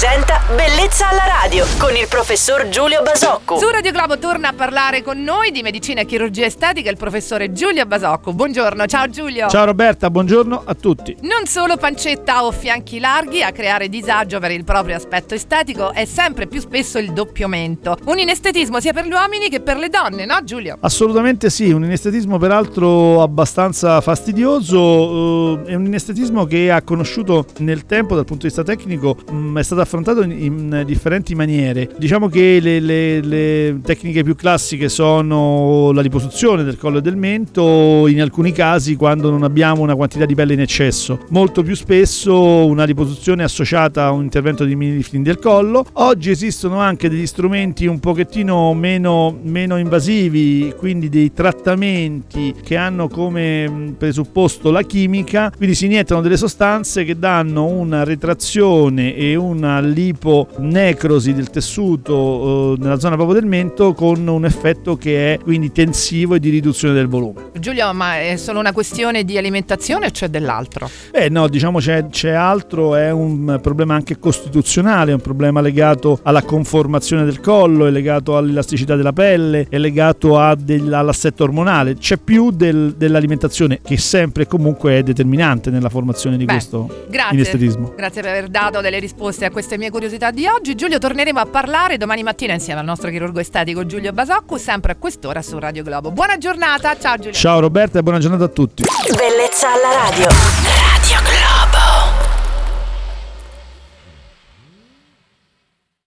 presenta Bellezza alla radio con il professor Giulio Basocco. Su Radio Globo torna a parlare con noi di medicina e chirurgia estetica il professore Giulio Basocco. Buongiorno, ciao Giulio. Ciao Roberta, buongiorno a tutti. Non solo pancetta o fianchi larghi a creare disagio per il proprio aspetto estetico è sempre più spesso il doppio mento. Un inestetismo sia per gli uomini che per le donne, no Giulio? Assolutamente sì, un inestetismo peraltro abbastanza fastidioso, eh, è un inestetismo che ha conosciuto nel tempo dal punto di vista tecnico, mm, è stato affrontato in, in differenti maniere. Diciamo che le, le, le tecniche più classiche sono la liposuzione del collo e del mento, in alcuni casi quando non abbiamo una quantità di pelle in eccesso. Molto più spesso una liposuzione associata a un intervento di mini lifting del collo. Oggi esistono anche degli strumenti un pochettino meno, meno invasivi, quindi dei trattamenti che hanno come presupposto la chimica, quindi si iniettano delle sostanze che danno una retrazione e una liponecrosi del tessuto eh, nella zona proprio del mento con un effetto che è quindi tensivo e di riduzione del volume. Giulio, ma è solo una questione di alimentazione o c'è dell'altro? Beh no, diciamo c'è, c'è altro, è un problema anche costituzionale, è un problema legato alla conformazione del collo, è legato all'elasticità della pelle, è legato del, all'assetto ormonale, c'è più del, dell'alimentazione che sempre e comunque è determinante nella formazione di Beh, questo grazie, inestetismo. Grazie per aver dato delle risposte a queste mie curiosità di oggi. Giulio, torneremo a parlare domani mattina insieme al nostro chirurgo estetico Giulio Basocco, sempre a quest'ora su Radio Globo. Buona giornata, ciao Giulio. Ciao Roberta e buona giornata a tutti. Bellezza alla radio.